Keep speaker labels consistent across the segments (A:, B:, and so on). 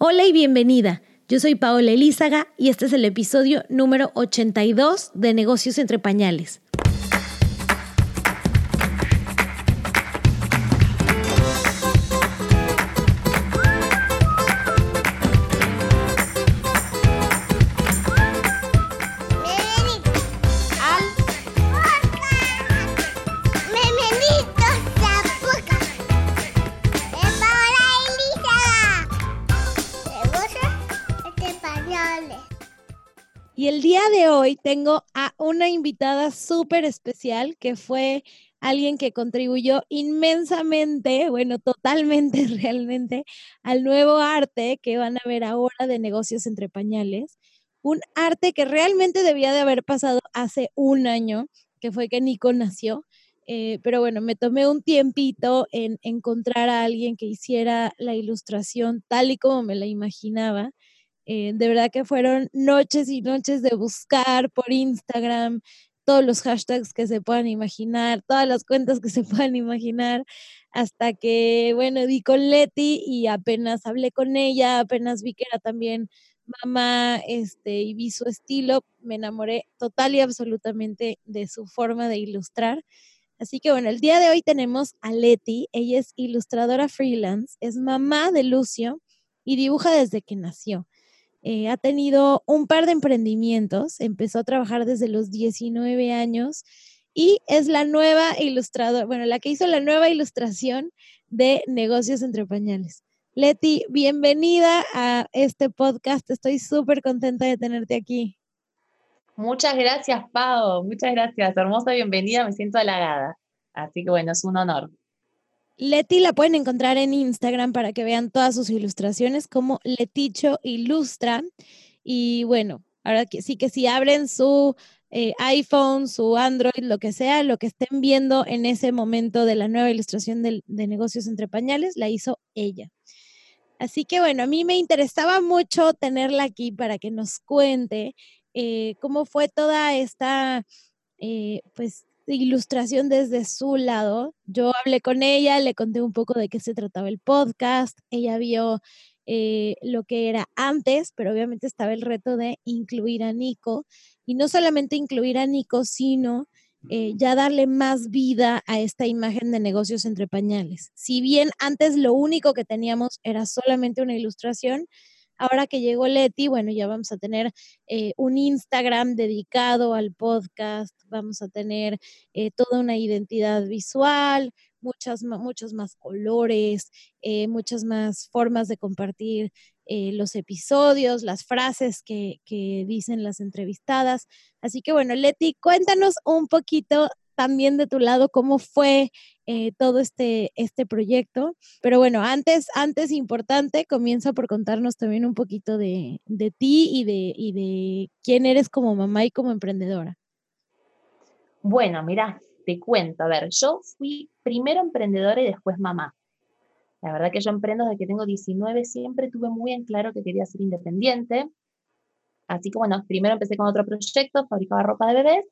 A: Hola y bienvenida. Yo soy Paola Elízaga y este es el episodio número 82 de Negocios entre Pañales. Hoy tengo a una invitada súper especial que fue alguien que contribuyó inmensamente, bueno, totalmente realmente, al nuevo arte que van a ver ahora de negocios entre pañales. Un arte que realmente debía de haber pasado hace un año, que fue que Nico nació. Eh, pero bueno, me tomé un tiempito en encontrar a alguien que hiciera la ilustración tal y como me la imaginaba. Eh, de verdad que fueron noches y noches de buscar por Instagram todos los hashtags que se puedan imaginar, todas las cuentas que se puedan imaginar, hasta que, bueno, di con Leti y apenas hablé con ella, apenas vi que era también mamá, este, y vi su estilo, me enamoré total y absolutamente de su forma de ilustrar. Así que bueno, el día de hoy tenemos a Leti, ella es ilustradora freelance, es mamá de Lucio y dibuja desde que nació. Eh, ha tenido un par de emprendimientos, empezó a trabajar desde los 19 años y es la nueva ilustradora, bueno, la que hizo la nueva ilustración de Negocios entre Pañales. Leti, bienvenida a este podcast, estoy súper contenta de tenerte aquí.
B: Muchas gracias, Pau, muchas gracias, hermosa bienvenida, me siento halagada. Así que bueno, es un honor.
A: Leti la pueden encontrar en Instagram para que vean todas sus ilustraciones como Leticho Ilustra. Y bueno, ahora que sí que si abren su eh, iPhone, su Android, lo que sea, lo que estén viendo en ese momento de la nueva ilustración de, negocios entre pañales, la hizo ella. Así que bueno, a mí me interesaba mucho tenerla aquí para que nos cuente eh, cómo fue toda esta, eh, pues, ilustración desde su lado. Yo hablé con ella, le conté un poco de qué se trataba el podcast, ella vio eh, lo que era antes, pero obviamente estaba el reto de incluir a Nico y no solamente incluir a Nico, sino eh, ya darle más vida a esta imagen de negocios entre pañales. Si bien antes lo único que teníamos era solamente una ilustración, Ahora que llegó Leti, bueno, ya vamos a tener eh, un Instagram dedicado al podcast, vamos a tener eh, toda una identidad visual, muchas, muchos más colores, eh, muchas más formas de compartir los episodios, las frases que, que dicen las entrevistadas. Así que bueno, Leti, cuéntanos un poquito también de tu lado cómo fue eh, todo este, este proyecto. Pero bueno, antes, antes importante, comienza por contarnos también un poquito de, ti y de, y de quién eres como mamá y como emprendedora.
B: Bueno, mira, te cuento. A ver, yo fui primero emprendedora y después mamá. La verdad que yo emprendo desde que tengo 19, siempre tuve muy en claro que quería ser independiente. Así que bueno, primero empecé con otro proyecto, fabricaba ropa de bebés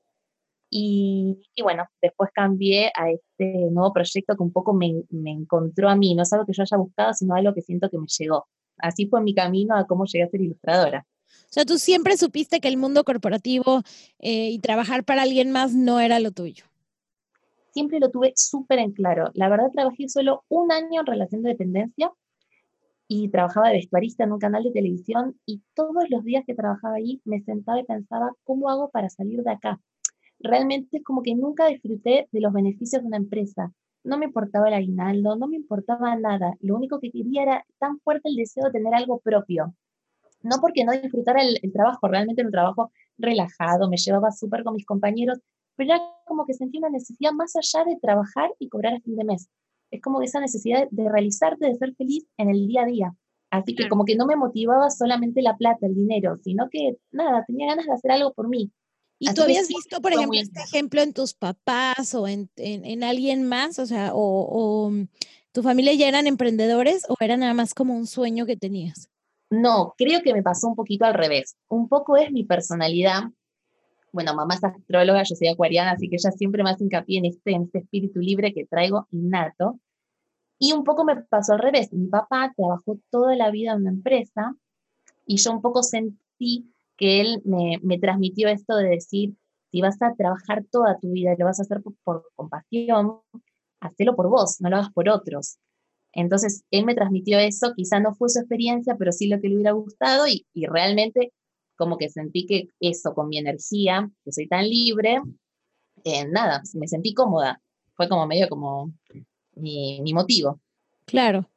B: y, bueno, después cambié a este nuevo proyecto que un poco me, me, encontró a mí, no es algo que yo haya buscado, sino algo que siento que me llegó. Así fue mi camino a cómo llegué a ser ilustradora.
A: O sea, tú siempre supiste que el mundo corporativo eh, y trabajar para alguien más no era lo tuyo.
B: Siempre lo tuve súper en claro. La verdad, trabajé solo un año en relación de dependencia y trabajaba de vestuarista en un canal de televisión y todos los días que trabajaba ahí me sentaba y pensaba, ¿cómo hago para salir de acá? Realmente es como que nunca disfruté de los beneficios de una empresa. No me importaba el aguinaldo, no me importaba nada. Lo único que quería era tan fuerte el deseo de tener algo propio. No porque no disfrutara el, trabajo, realmente era un trabajo relajado, me llevaba súper con mis compañeros, pero era como que sentía una necesidad más allá de trabajar y cobrar a fin de mes. Es como esa necesidad de realizarte, de ser feliz en el día a día. Así que como que no me motivaba solamente la plata, el dinero, sino que nada, tenía ganas de hacer algo por mí.
A: ¿Y tú habías visto, por ejemplo, este ejemplo en tus papás o en, en, alguien más? O sea, o, mm, tu familia ya eran emprendedores o era nada más como un sueño que tenías?
B: No, creo que me pasó un poquito al revés. Un poco es mi personalidad. Bueno, mamá es astróloga, yo soy acuariana, así que ella siempre más hincapié en este, en este espíritu libre que traigo innato. Y un poco me pasó al revés. Mi papá trabajó toda la vida en una empresa y yo un poco sentí que él me, me transmitió esto de decir, si vas a trabajar toda tu vida lo vas a hacer por, compasión, hacelo por vos, no lo hagas por otros. Entonces, él me transmitió eso, quizá no fue su experiencia, pero sí lo que le hubiera gustado y, y realmente como que sentí que eso con mi energía, que soy tan libre, eh, nada, me sentí cómoda. Fue como medio como mi, mi motivo.
A: Claro.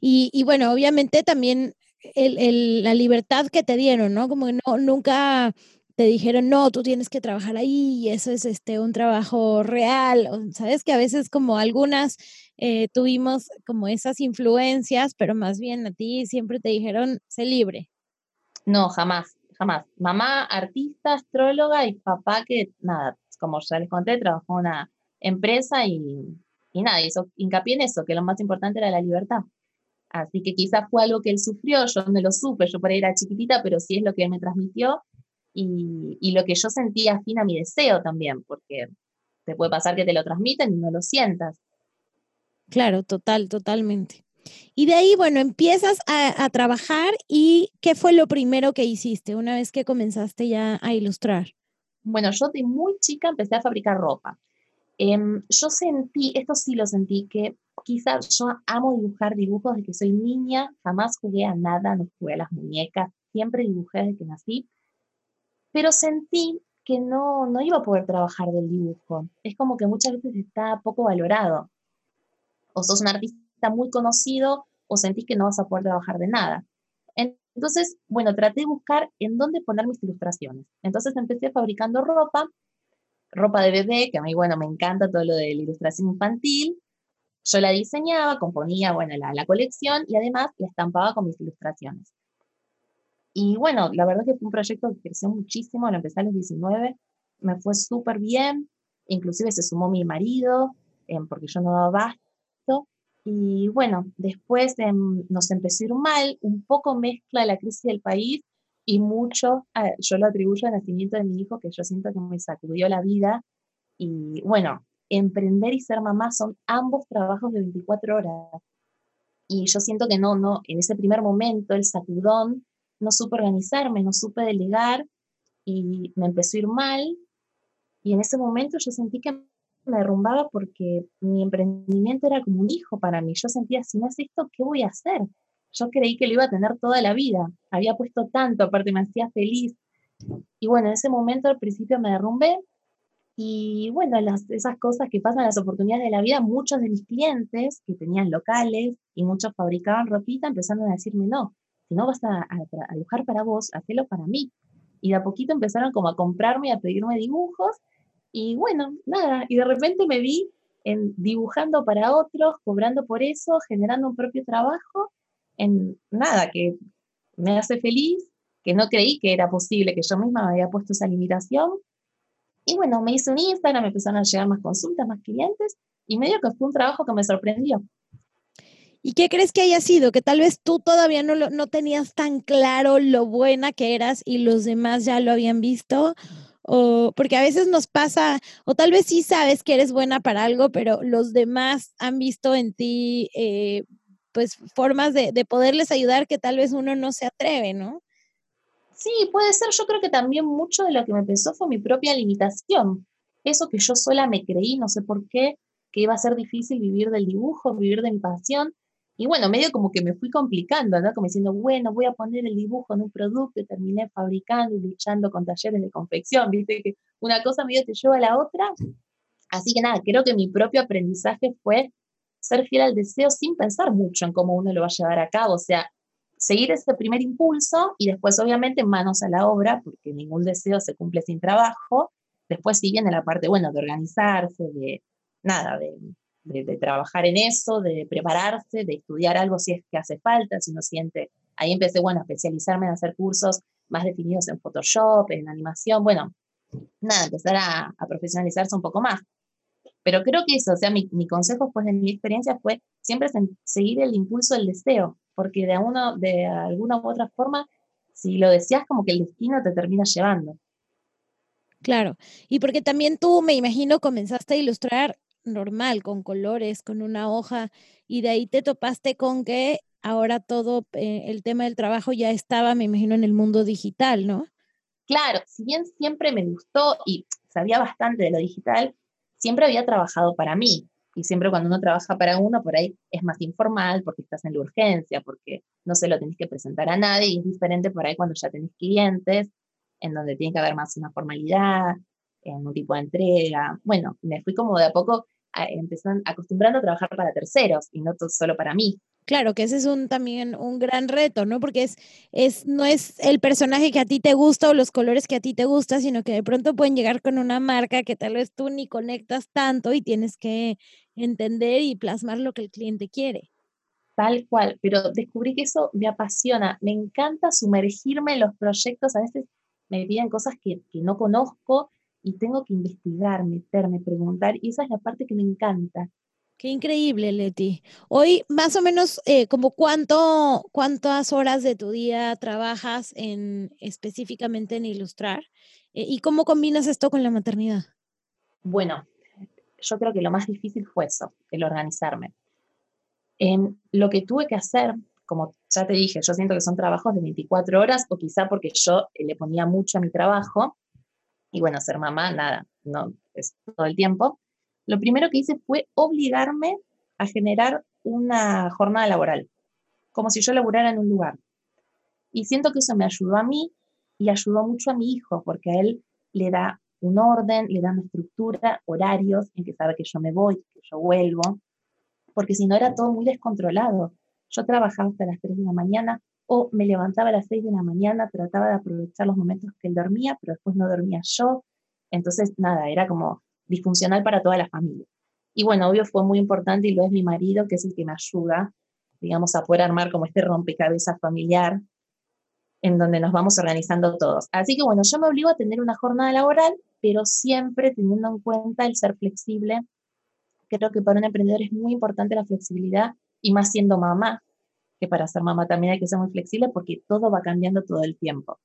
A: Y, y, bueno, obviamente también el, el, la libertad que te dieron, ¿no? Como que no, nunca te dijeron, no, tú tienes que trabajar ahí eso es este, un trabajo real. Sabes que a veces como algunas eh, tuvimos como esas influencias, pero más bien a ti siempre te dijeron, sé libre.
B: No, jamás, jamás. Mamá, artista, astróloga y papá que, nada, como ya les conté, trabajó en una empresa y, y nada, hizo hincapié en eso, que lo más importante era la libertad. Así que quizás fue algo que él sufrió, yo no lo supe, yo por ahí era chiquitita, pero sí es lo que él me transmitió y, y lo que yo sentía afín a mi deseo también, porque te puede pasar que te lo transmiten y no lo sientas.
A: Claro, total, totalmente. Y de ahí, bueno, empiezas a, a, trabajar y ¿qué fue lo primero que hiciste una vez que comenzaste ya a ilustrar?
B: Bueno, yo de muy chica empecé a fabricar ropa. Eh, yo sentí, esto sí lo sentí, que quizás yo amo dibujar dibujos desde que soy niña, jamás jugué a nada, no jugué a las muñecas, siempre dibujé desde que nací, pero sentí que no, no iba a poder trabajar del dibujo. Es como que muchas veces está poco valorado. O sos un artista muy conocido o sentís que no vas a poder trabajar de nada. Entonces, bueno, traté de buscar en dónde poner mis ilustraciones. Entonces empecé fabricando ropa, ropa de bebé, que a mí, bueno, me encanta todo lo de la ilustración infantil. Yo la diseñaba, componía, bueno, la, la colección y además la estampaba con mis ilustraciones. Y bueno, la verdad que fue un proyecto que creció muchísimo, lo empecé a los 19, me fue súper bien, inclusive se sumó mi marido, eh, porque yo no daba basto, y bueno, después eh, nos empezó a ir mal, un poco mezcla la crisis del país y mucho, eh, yo lo atribuyo al nacimiento de mi hijo, que yo siento que me sacudió la vida. Y bueno, emprender y ser mamá son ambos trabajos de 24 horas. Y yo siento que no, no, en ese primer momento, el sacudón, no supe organizarme, no supe delegar y me empezó a ir mal. Y en ese momento yo sentí que me derrumbaba porque mi emprendimiento era como un hijo para mí. Yo sentía, si no es esto, ¿qué voy a hacer? Yo creí que lo iba a tener toda la vida. Había puesto tanto, aparte me hacía feliz. Y bueno, en ese momento al principio me derrumbé. Y bueno, las, esas cosas que pasan, las oportunidades de la vida, muchos de mis clientes que tenían locales y muchos fabricaban ropita, empezaron a decirme, no, si no vas a, dibujar para vos, hacelo para mí. Y de a poquito empezaron como a comprarme y a pedirme dibujos y bueno, nada, y de repente me vi en, dibujando para otros, cobrando por eso, generando un propio trabajo, en nada, que me hace feliz, que no creí que era posible, que yo misma me había puesto esa limitación. Y bueno, me hice un Instagram, empezaron a llegar más consultas, más clientes, y medio que fue un trabajo que me sorprendió.
A: ¿Y qué crees que haya sido? Que tal vez tú todavía no, no tenías tan claro lo buena que eras y los demás ya lo habían visto o porque a veces nos pasa, o tal vez sí sabes que eres buena para algo, pero los demás han visto en ti, eh, pues, formas de, de, poderles ayudar que tal vez uno no se atreve, ¿no?
B: Sí, puede ser. Yo creo que también mucho de lo que me pensó fue mi propia limitación. Eso que yo sola me creí, no sé por qué, que iba a ser difícil vivir del dibujo, vivir de mi pasión. Y bueno, medio como que me fui complicando, ¿no? Como diciendo, bueno, voy a poner el dibujo en un producto y terminé fabricando y luchando con talleres de confección, viste que una cosa medio te lleva a la otra. Así que nada, creo que mi propio aprendizaje fue ser fiel al deseo sin pensar mucho en cómo uno lo va a llevar a cabo, o sea, seguir ese primer impulso y después obviamente manos a la obra, porque ningún deseo se cumple sin trabajo. Después sí viene la parte, bueno, de organizarse, de nada, de de, trabajar en eso, de prepararse, de estudiar algo si es que hace falta, si no siente. Ahí empecé, bueno, a especializarme en hacer cursos más definidos en Photoshop, en animación, bueno, nada, empezar a, a profesionalizarse un poco más. Pero creo que eso, o sea, mi, mi consejo pues de mi experiencia fue siempre seguir el impulso del deseo, porque de, uno, de alguna u otra forma, si lo deseas, como que el destino te termina llevando.
A: Claro, y porque también tú, me imagino, comenzaste a ilustrar normal, con colores, con una hoja, y de ahí te topaste con que ahora todo eh, el tema del trabajo ya estaba, me imagino, en el mundo digital, ¿no?
B: Claro, si bien siempre me gustó y sabía bastante de lo digital, siempre había trabajado para mí. Y siempre cuando uno trabaja para uno, por ahí es más informal porque estás en la urgencia, porque no se lo tenés que presentar a nadie y es diferente por ahí cuando ya tenés clientes, en donde tiene que haber más una formalidad, en un tipo de entrega. Bueno, me fui como de a poco empezando, acostumbrando a trabajar para terceros y no solo para mí.
A: Claro, que ese es un también un gran reto, ¿no? Porque es, es, no es el personaje que a ti te gusta o los colores que a ti te gusta, sino que de pronto pueden llegar con una marca que tal vez tú ni conectas tanto y tienes que entender y plasmar lo que el cliente quiere.
B: Tal cual, pero descubrí que eso me apasiona, me encanta sumergirme en los proyectos, a veces me piden cosas que, que no conozco y tengo que investigar, meterme, preguntar, y esa es la parte que me encanta.
A: Qué increíble, Leti. Hoy, más o menos, eh, como cuánto, cuántas horas de tu día trabajas en específicamente en ilustrar eh, y cómo combinas esto con la maternidad.
B: Bueno, yo creo que lo más difícil fue eso, el organizarme. En lo que tuve que hacer, como ya te dije, yo siento que son trabajos de 24 horas o quizá porque yo le ponía mucho a mi trabajo y bueno, ser mamá, nada, no es todo el tiempo lo primero que hice fue obligarme a generar una jornada laboral, como si yo laborara en un lugar. Y siento que eso me ayudó a mí y ayudó mucho a mi hijo, porque a él le da un orden, le da una estructura, horarios en que sabe que yo me voy, que yo vuelvo, porque si no era todo muy descontrolado. Yo trabajaba hasta las 3 de la mañana o me levantaba a las 6 de la mañana, trataba de aprovechar los momentos que él dormía, pero después no dormía yo. Entonces, nada, era como disfuncional para toda la familia. Y bueno, obvio fue muy importante y lo es mi marido, que es el que me ayuda, digamos, a poder armar como este rompecabezas familiar en donde nos vamos organizando todos. Así que bueno, yo me obligo a tener una jornada laboral, pero siempre teniendo en cuenta el ser flexible. Creo que para un emprendedor es muy importante la flexibilidad y más siendo mamá, que para ser mamá también hay que ser muy flexible porque todo va cambiando todo el tiempo.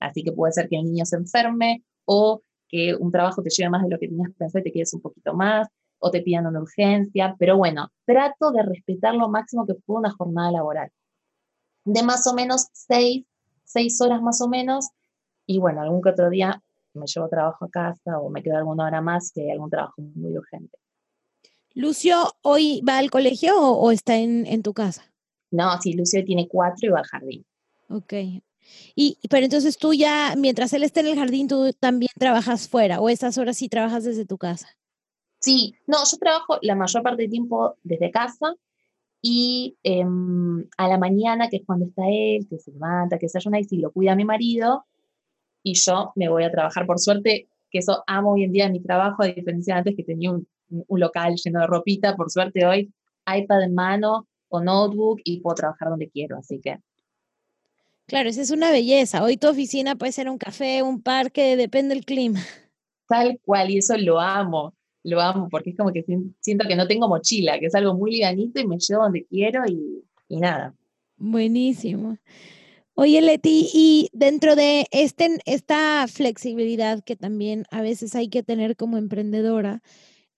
B: Así que puede ser que el niño se enferme o que un trabajo te lleve más de lo que tenías pensado y te quedes un poquito más, o te pidan una urgencia, pero bueno, trato de respetar lo máximo que puedo una jornada laboral. De más o menos seis, seis horas más o menos, y bueno, algún que otro día me llevo trabajo a casa o me quedo alguna hora más si hay algún trabajo muy urgente.
A: ¿Lucio hoy va al colegio o, está en, en, tu casa?
B: No, sí, Lucio tiene cuatro y va al jardín.
A: Ok, y, pero entonces tú ya, mientras él esté en el jardín, tú también trabajas fuera o esas horas sí trabajas desde tu casa.
B: Sí, no, yo trabajo la mayor parte del tiempo desde casa y em, a la mañana, que es cuando está él, que se levanta, que se ayuna y si lo cuida mi marido y yo me voy a trabajar. Por suerte, que eso amo hoy en día mi trabajo, a diferencia de antes que tenía un, un local lleno de ropita, por suerte hoy iPad en mano o notebook y puedo trabajar donde quiero, así que
A: Claro, esa es una belleza. Hoy tu oficina puede ser un café, un parque, depende del clima.
B: Tal cual, y eso lo amo, lo amo, porque es como que siento que no tengo mochila, que es algo muy liganito y me llevo donde quiero y, y nada.
A: Buenísimo. Oye, Leti, y dentro de este, esta flexibilidad que también a veces hay que tener como emprendedora,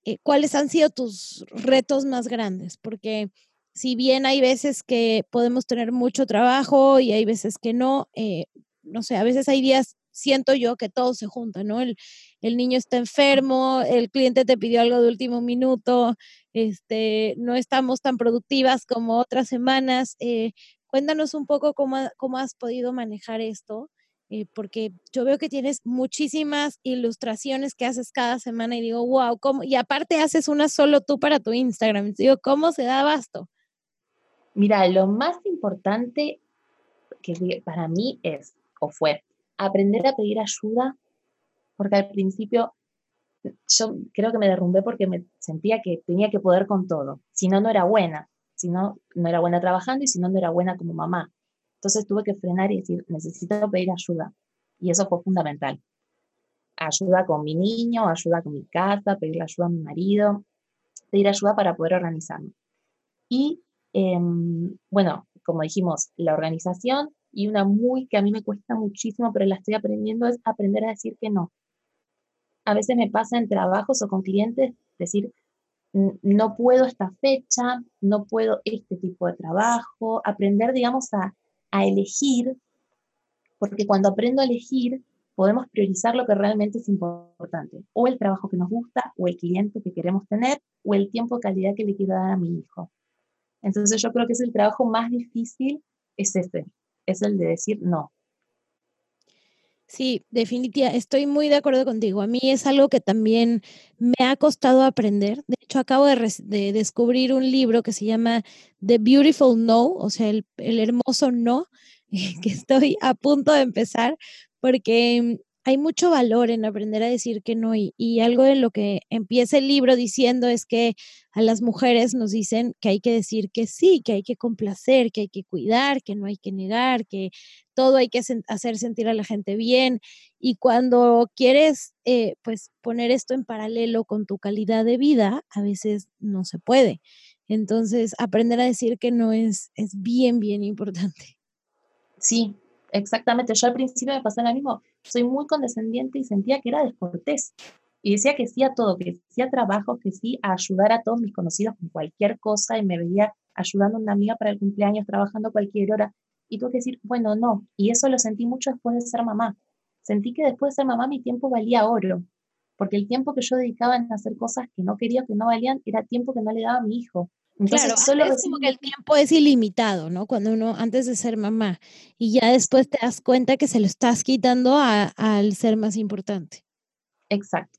A: eh, ¿cuáles han sido tus retos más grandes? Porque si bien hay veces que podemos tener mucho trabajo y hay veces que no, eh, no sé, a veces hay días, siento yo, que todo se junta, ¿no? El, niño está enfermo, el cliente te pidió algo de último minuto, este, no estamos tan productivas como otras semanas. Eh, cuéntanos un poco cómo, cómo has podido manejar esto. Eh, porque yo veo que tienes muchísimas ilustraciones que haces cada semana y digo, wow, ¿cómo? Y aparte haces una solo tú para tu Instagram. Digo, ¿cómo se da abasto?
B: Mira, lo más importante que para mí es, o fue, aprender a pedir ayuda, porque al principio yo creo que me derrumbé porque me sentía que tenía que poder con todo, si no, no era buena, si no, no era buena trabajando y si no, no era buena como mamá. Entonces tuve que frenar y decir, necesito pedir ayuda. Y eso fue fundamental. Ayuda con mi niño, ayuda con mi casa, pedir ayuda a mi marido, pedir ayuda para poder organizarme. Y Em, bueno, como dijimos, la organización y una muy que a mí me cuesta muchísimo, pero la estoy aprendiendo, es aprender a decir que no. A veces me pasa en trabajos o con clientes decir, no puedo esta fecha, no puedo este tipo de trabajo, aprender, digamos, a, a elegir, porque cuando aprendo a elegir, podemos priorizar lo que realmente es importante, o el trabajo que nos gusta, o el cliente que queremos tener, o el tiempo de calidad que le quiero dar a mi hijo. Entonces yo creo que es el trabajo más difícil, es este, es el de decir no.
A: Sí, definitivamente, estoy muy de acuerdo contigo. A mí es algo que también me ha costado aprender. De hecho, acabo de, descubrir un libro que se llama The Beautiful No, o sea, el, el hermoso no, que estoy a punto de empezar, porque hay mucho valor en aprender a decir que no y, algo en lo que empieza el libro diciendo es que a las mujeres nos dicen que hay que decir que sí, que hay que complacer, que hay que cuidar, que no hay que negar, que todo hay que hacer sentir a la gente bien y cuando quieres eh, pues poner esto en paralelo con tu calidad de vida, a veces no se puede. Entonces, aprender a decir que no es, es bien, bien importante.
B: Sí, exactamente. Yo al principio me pasó lo mismo. Soy muy condescendiente y sentía que era descortés. Y decía que sí a todo, que sí a trabajo, que sí a ayudar a todos mis conocidos con cualquier cosa y me veía ayudando a una amiga para el cumpleaños, trabajando cualquier hora. Y tuve que decir, bueno, no. Y eso lo sentí mucho después de ser mamá. Sentí que después de ser mamá mi tiempo valía oro, porque el tiempo que yo dedicaba en hacer cosas que no quería, que no valían, era tiempo que no le daba a mi hijo
A: claro, solo es como que el tiempo es ilimitado, ¿no? Cuando uno, antes de ser mamá, y ya después te das cuenta que se lo estás quitando al ser más importante.
B: Exacto.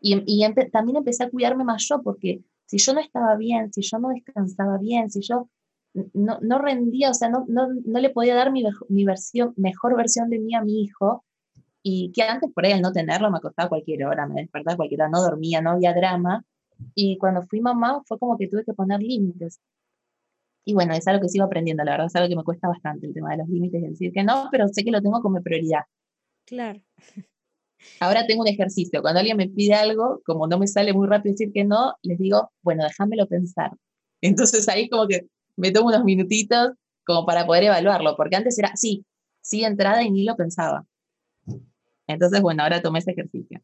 B: Y, y también empecé a cuidarme más yo, porque si yo no estaba bien, si yo no descansaba bien, si yo no, no rendía, o sea, no, no, no le podía dar mi, mi, versión, mejor versión de mí a mi hijo, y que antes por ahí al no tenerlo me acostaba cualquier hora, me despertaba cualquier hora, no dormía, no había drama, y cuando fui mamá fue como que tuve que poner límites. Y bueno, es algo que sigo aprendiendo, la verdad es algo que me cuesta bastante el tema de los límites y decir que no, pero sé que lo tengo como prioridad.
A: Claro.
B: Ahora tengo un ejercicio. Cuando alguien me pide algo, como no me sale muy rápido decir que no, les digo, bueno, déjamelo pensar. Entonces ahí como que me tomo unos minutitos como para poder evaluarlo, porque antes era, sí, sí entrada y ni lo pensaba. Entonces, bueno, ahora tomé ese ejercicio.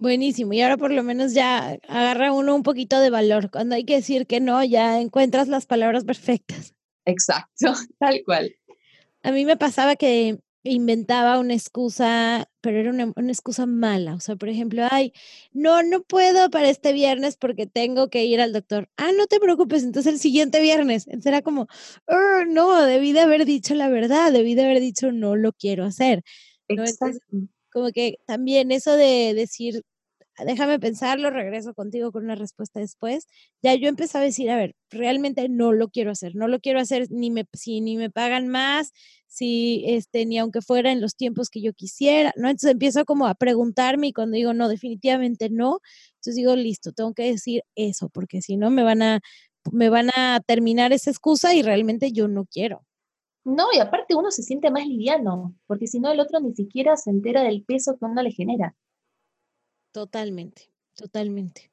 A: Buenísimo. Y ahora por lo menos ya agarra uno un poquito de valor. Cuando hay que decir que no, ya encuentras las palabras perfectas.
B: Exacto, tal cual.
A: A mí me pasaba que inventaba una excusa, pero era una, excusa mala. O sea, por ejemplo, ay, no, no puedo para este viernes porque tengo que ir al doctor. Ah, no te preocupes, entonces el siguiente viernes. Entonces era como, oh, no, debí de haber dicho la verdad, debí de haber dicho no lo quiero hacer. ¿no? Como que también eso de decir, déjame pensarlo, regreso contigo con una respuesta después, ya yo empezaba a decir, a ver, realmente no lo quiero hacer, no lo quiero hacer ni me, si ni me pagan más, si este, ni aunque fuera en los tiempos que yo quisiera, ¿no? Entonces empiezo como a preguntarme y cuando digo no, definitivamente no, entonces digo, listo, tengo que decir eso, porque si no me van a, me van a terminar esa excusa y realmente yo no quiero.
B: No, y aparte uno se siente más liviano, porque si no el otro ni siquiera se entera del peso que uno le genera.
A: Totalmente, totalmente.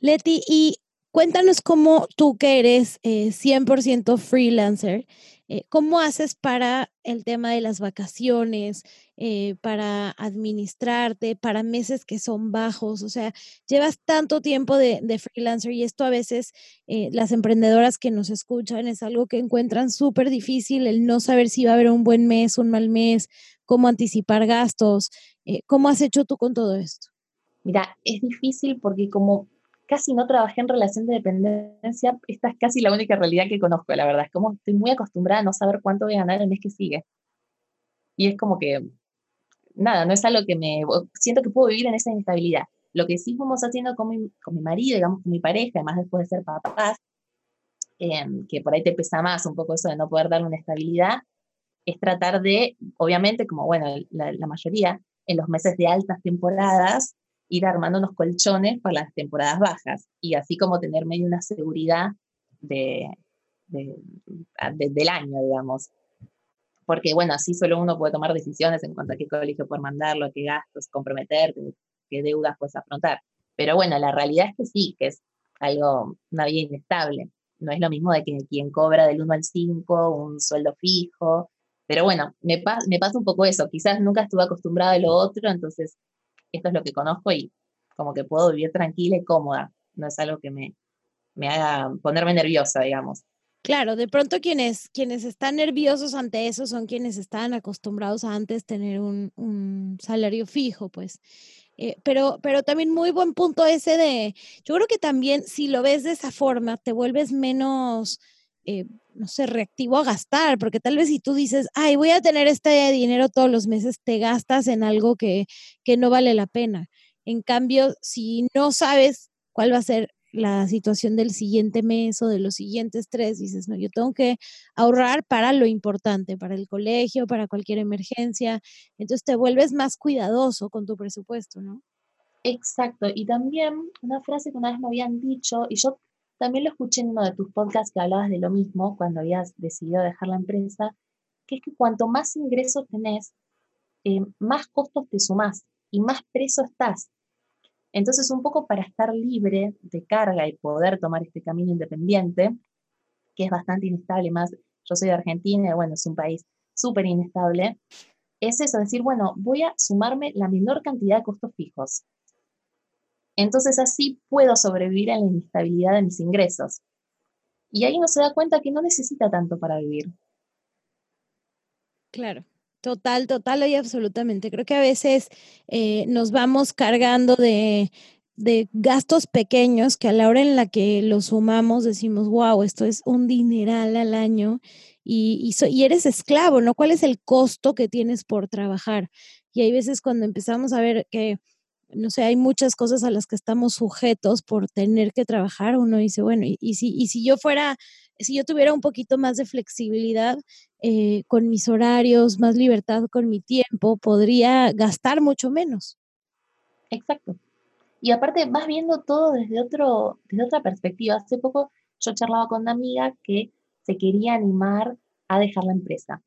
A: Leti, y cuéntanos cómo tú que eres 100% eh, freelancer, eh, ¿Cómo haces para el tema de las vacaciones, eh, para administrarte, para meses que son bajos? O sea, llevas tanto tiempo de, freelancer y esto a veces eh, las emprendedoras que nos escuchan es algo que encuentran súper difícil, el no saber si va a haber un buen mes, un mal mes, cómo anticipar gastos. ¿Cómo has hecho tú con todo esto?
B: Mira, es difícil porque como casi no trabajé en relación de dependencia, esta es casi la única realidad que conozco, la verdad. Es como estoy muy acostumbrada a no saber cuánto voy a ganar el mes que sigue. Y es como que, nada, no es algo que me... Siento que puedo vivir en esa inestabilidad. Lo que sí fuimos haciendo con mi, con mi marido, digamos, con mi pareja, además después de ser papás, em, que por ahí te pesa más un poco eso de no poder darle una estabilidad, es tratar de, obviamente, como bueno, la, la mayoría, en los meses de altas temporadas, ir armando unos colchones para las temporadas bajas y así como tener medio una seguridad de, del año, digamos. Porque bueno, así solo uno puede tomar decisiones en cuanto a qué colegio por mandarlo, qué gastos comprometerte, qué deudas puedes afrontar. Pero bueno, la realidad es que sí, que es algo, una vida inestable. No es lo mismo de quien cobra del 1 al 5 un sueldo fijo. Pero bueno, me, me pasa un poco eso. Quizás nunca estuve acostumbrada a lo otro, entonces esto es lo que conozco y como que puedo vivir tranquila y cómoda. no es algo que me, me haga ponerme nerviosa, digamos.
A: Claro, de pronto quienes, quienes están nerviosos ante eso son quienes están acostumbrados a antes tener un, un salario fijo, pues. Eh, pero, pero también muy buen punto ese de, yo creo que también si lo ves de esa forma, te vuelves menos, eh, no sé, reactivo a gastar, porque tal vez si tú dices, ay, voy a tener este dinero todos los meses, te gastas en algo que, que no vale la pena. En cambio, si no sabes cuál va a ser la situación del siguiente mes o de los siguientes tres, dices, no, yo tengo que ahorrar para lo importante, para el colegio, para cualquier emergencia. Entonces te vuelves más cuidadoso con tu presupuesto, ¿no?
B: Exacto. Y también una frase que una vez me habían dicho, y yo también lo escuché en uno de tus podcasts que hablabas de lo mismo cuando habías decidido dejar la empresa, que es que cuanto más ingresos tenés, eh, más costos te sumás y más preso estás. Entonces, un poco para estar libre de carga y poder tomar este camino independiente, que es bastante inestable, más yo soy de Argentina bueno, es un país súper inestable, es eso, decir, bueno, voy a sumarme la menor cantidad de costos fijos. Entonces así puedo sobrevivir a la inestabilidad de mis ingresos. Y ahí uno se da cuenta que no necesita tanto para vivir.
A: Claro. Total, total y absolutamente. Creo que a veces eh, nos vamos cargando de, gastos pequeños que a la hora en la que los sumamos decimos, wow, esto es un dineral al año y, y, eres esclavo, ¿no? ¿Cuál es el costo que tienes por trabajar? Y hay veces cuando empezamos a ver que, no sé, hay muchas cosas a las que estamos sujetos por tener que trabajar, uno dice, bueno, y, si, y si yo fuera si yo tuviera un poquito más de flexibilidad eh, con mis horarios, más libertad con mi tiempo, podría gastar mucho menos.
B: Exacto. Y aparte vas viendo todo desde, otro, desde otra perspectiva. Hace poco yo charlaba con una amiga que se quería animar a dejar la empresa,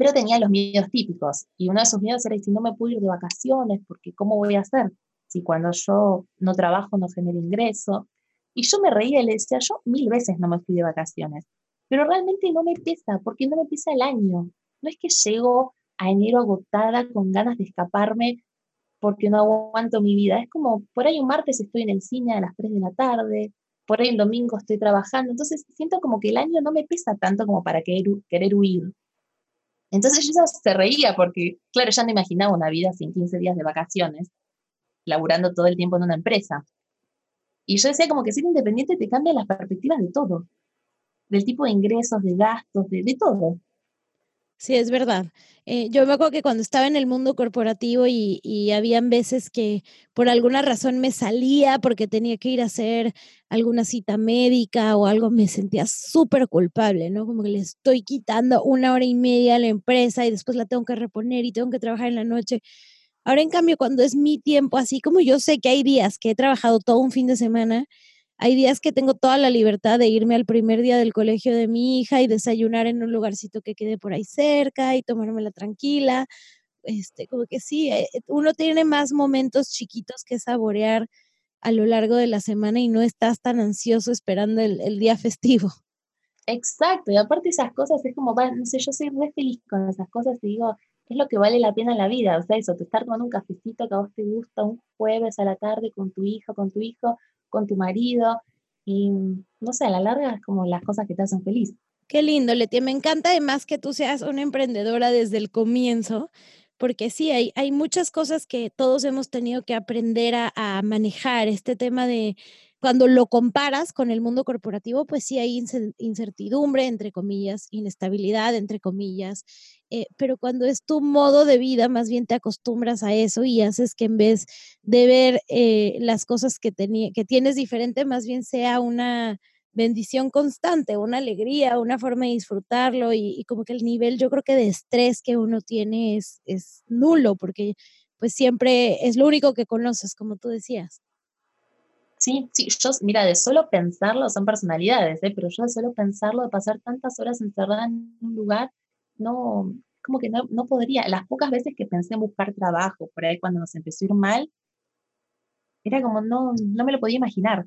B: pero tenía los miedos típicos. Y uno de esos miedos era, si no me puedo ir de vacaciones, porque ¿cómo voy a hacer? Si cuando yo no trabajo no genero ingreso. Y yo me reía y le decía, yo mil veces no me fui de vacaciones, pero realmente no me pesa, porque no me pesa el año. No es que llego a enero agotada con ganas de escaparme porque no aguanto mi vida. Es como, por ahí un martes estoy en el cine a las 3 de la tarde, por ahí un domingo estoy trabajando, entonces siento como que el año no me pesa tanto como para querer, querer huir. Entonces yo se reía porque, claro, ya no imaginaba una vida sin 15 días de vacaciones, laburando todo el tiempo en una empresa. Y yo decía como que ser independiente te cambia las perspectivas de todo, del tipo de ingresos, de gastos, de, de todo.
A: Sí, es verdad. Eh, yo me acuerdo que cuando estaba en el mundo corporativo y, y habían veces que por alguna razón me salía porque tenía que ir a hacer alguna cita médica o algo, me sentía súper culpable, ¿no? Como que le estoy quitando una hora y media a la empresa y después la tengo que reponer y tengo que trabajar en la noche. Ahora, en cambio, cuando es mi tiempo, así como yo sé que hay días que he trabajado todo un fin de semana, hay días que tengo toda la libertad de irme al primer día del colegio de mi hija y desayunar en un lugarcito que quede por ahí cerca y tomármela tranquila. Este, como que sí, eh, uno tiene más momentos chiquitos que saborear a lo largo de la semana y no estás tan ansioso esperando el, día festivo.
B: Exacto, y aparte esas cosas es como, no sé, yo soy muy feliz con esas cosas y digo, es lo que vale la pena en la vida, o sea, eso, te estar tomando un cafecito que a vos te gusta un jueves a la tarde con tu hijo, con tu hijo, con tu marido, y no sé, a la larga es como las cosas que te hacen feliz.
A: Qué lindo, Leti, me encanta además que tú seas una emprendedora desde el comienzo, porque sí, hay, hay muchas cosas que todos hemos tenido que aprender a, a manejar, este tema de cuando lo comparas con el mundo corporativo, pues sí hay incertidumbre, entre comillas, inestabilidad, entre comillas, eh, pero cuando es tu modo de vida, más bien te acostumbras a eso y haces que en vez de ver eh, las cosas que, que tienes diferente, más bien sea una bendición constante, una alegría, una forma de disfrutarlo y, como que el nivel yo creo que de estrés que uno tiene es, es nulo porque pues siempre es lo único que conoces, como tú decías.
B: Sí, sí, yo, mira, de solo pensarlo, son personalidades, ¿eh? pero yo de solo pensarlo, de pasar tantas horas encerrada en un lugar, no, como que no, no podría. Las pocas veces que pensé en buscar trabajo, por ahí cuando nos empezó a ir mal, era como no, no me lo podía imaginar.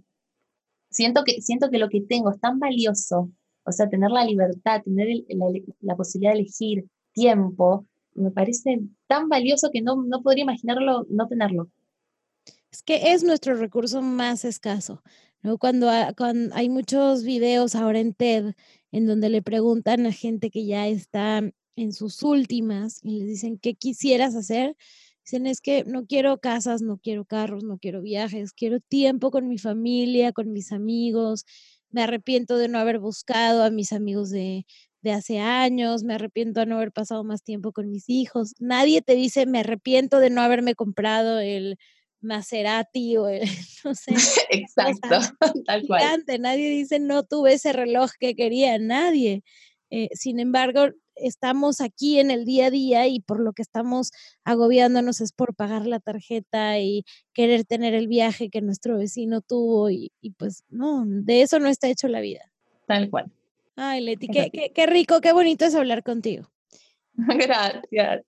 B: Siento que, siento que lo que tengo es tan valioso, o sea, tener la libertad, tener la, la, posibilidad de elegir tiempo, me parece tan valioso que no, no podría imaginarlo no tenerlo.
A: Es que es nuestro recurso más escaso. ¿no? Cuando, hay muchos videos ahora en TED en donde le preguntan a gente que ya está en sus últimas y les dicen, ¿qué quisieras hacer? Dicen, es que no quiero casas, no quiero carros, no quiero viajes, quiero tiempo con mi familia, con mis amigos. Me arrepiento de no haber buscado a mis amigos de, de hace años, me arrepiento de no haber pasado más tiempo con mis hijos. Nadie te dice, me arrepiento de no haberme comprado el Maserati o no sé.
B: Exacto, tal cual.
A: Nadie dice, no tuve ese reloj que quería, nadie. Eh, sin embargo, estamos aquí en el día a día y por lo que estamos agobiándonos es por pagar la tarjeta y querer tener el viaje que nuestro vecino tuvo y, pues no, de eso no está hecho la vida.
B: Tal cual.
A: Ay, Leti, qué, qué, rico, qué bonito es hablar contigo.
B: Gracias,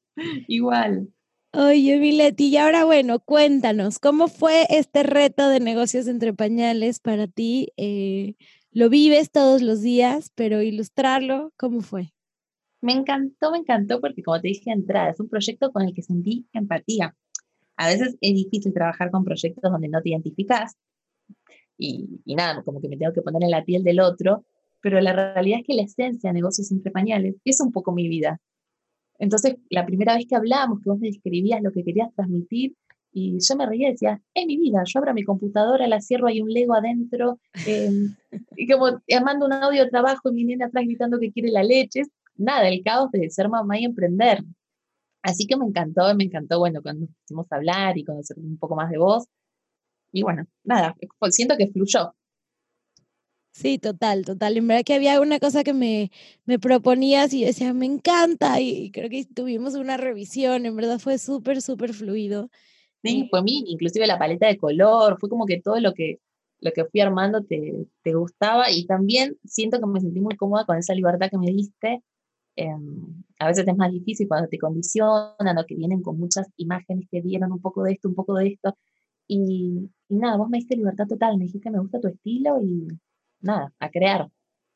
B: igual.
A: Oye, mi Leti, y ahora bueno, cuéntanos, ¿cómo fue este reto de negocios entre pañales para ti? Eh, lo vives todos los días, pero ilustrarlo, ¿cómo fue?
B: Me encantó, me encantó porque como te dije entrada, es un proyecto con el que sentí empatía. A veces es difícil trabajar con proyectos donde no te identificas y, y nada, como que me tengo que poner en la piel del otro, pero la realidad es que la esencia de negocios entre pañales es un poco mi vida. Entonces, la primera vez que hablamos, que vos me describías lo que querías transmitir, y yo me reía y decía, es mi vida, yo abro mi computadora, la cierro, hay un Lego adentro, em, y como mando un audio de trabajo y mi nena atrás gritando que quiere la leche. Nada, el caos de ser mamá y emprender. Así que me encantó, me encantó, bueno, cuando pusimos a hablar y conocer un poco más de vos. Y bueno, nada, siento que fluyó.
A: Sí, total, total. En verdad que había una cosa que me, me proponías y decía, me encanta, y creo que tuvimos una revisión, en verdad fue súper, súper fluido.
B: Sí, fue mí, inclusive la paleta de color, fue como que todo lo que, lo que fui armando te, te gustaba y también siento que me sentí muy cómoda con esa libertad que me diste. Em, a veces es más difícil cuando te condicionan o que vienen con muchas imágenes que dieron un poco de esto, un poco de esto. Y, y nada, vos me diste libertad total, me dijiste me gusta tu estilo y nada, a crear.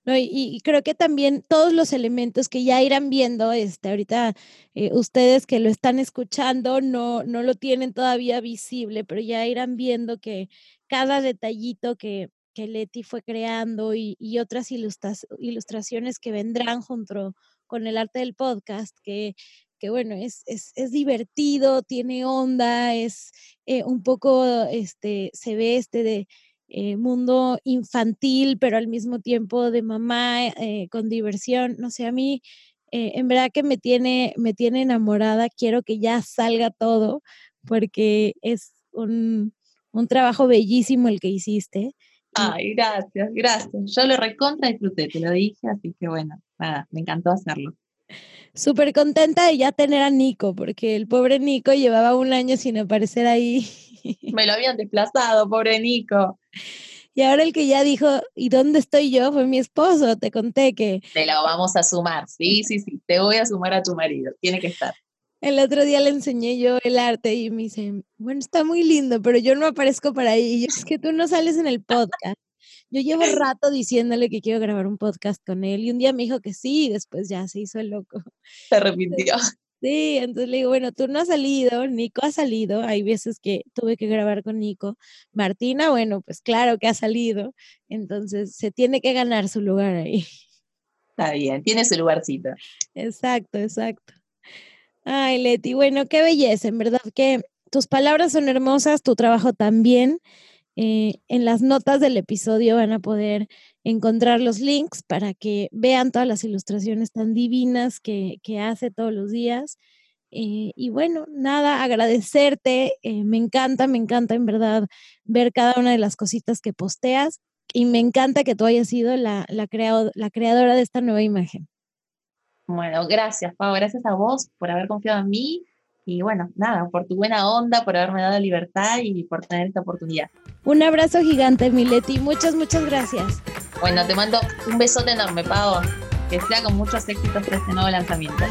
A: No, y, creo que también todos los elementos que ya irán viendo, este, ahorita eh, ustedes que lo están escuchando no, no lo tienen todavía visible, pero ya irán viendo que cada detallito que, que Leti fue creando y, otras ilustraciones que vendrán junto con el arte del podcast, que, que bueno, es, es, es, divertido, tiene onda, es eh, un poco, este, se ve este de eh, mundo infantil, pero al mismo tiempo de mamá eh, con diversión. No sé, a mí eh, en verdad que me tiene, me tiene enamorada. Quiero que ya salga todo porque es un, un trabajo bellísimo el que hiciste.
B: Ay, gracias, gracias. Yo lo recontra disfruté, te lo dije, así que bueno, nada, me encantó hacerlo.
A: Súper contenta de ya tener a Nico, porque el pobre Nico llevaba un año sin aparecer ahí.
B: Me lo habían desplazado, pobre Nico.
A: Y ahora el que ya dijo, ¿y dónde estoy yo? Fue mi esposo, te conté que...
B: Te lo vamos a sumar, sí, sí, sí, te voy a sumar a tu marido, tiene que estar.
A: El otro día le enseñé yo el arte y me dice, bueno, está muy lindo, pero yo no aparezco por ahí. Y yo, es que tú no sales en el podcast. Yo llevo rato diciéndole que quiero grabar un podcast con él y un día me dijo que sí y después ya se hizo el loco.
B: Se arrepintió.
A: Sí, entonces le digo, bueno, tú no has salido, Nico ha salido, hay veces que tuve que grabar con Nico. Martina, bueno, pues claro que ha salido, entonces se tiene que ganar su lugar ahí.
B: Está bien, tiene su lugarcito.
A: Exacto, exacto. Ay, Leti, bueno, qué belleza, en verdad que tus palabras son hermosas, tu trabajo también. Eh, en las notas del episodio van a poder encontrar los links para que vean todas las ilustraciones tan divinas que, hace todos los días. Eh, y bueno, nada, agradecerte. Eh, me encanta, me encanta en verdad ver cada una de las cositas que posteas y me encanta que tú hayas sido la, la, la creadora de esta nueva imagen.
B: Bueno, gracias, Pau. Gracias a vos por haber confiado en mí y bueno, nada, por tu buena onda, por haberme dado libertad y por tener esta oportunidad.
A: Un abrazo gigante, Mileti. Muchas, muchas gracias.
B: Bueno, te mando un besote enorme, Pau. Que sea con muchos éxitos para este nuevo lanzamiento.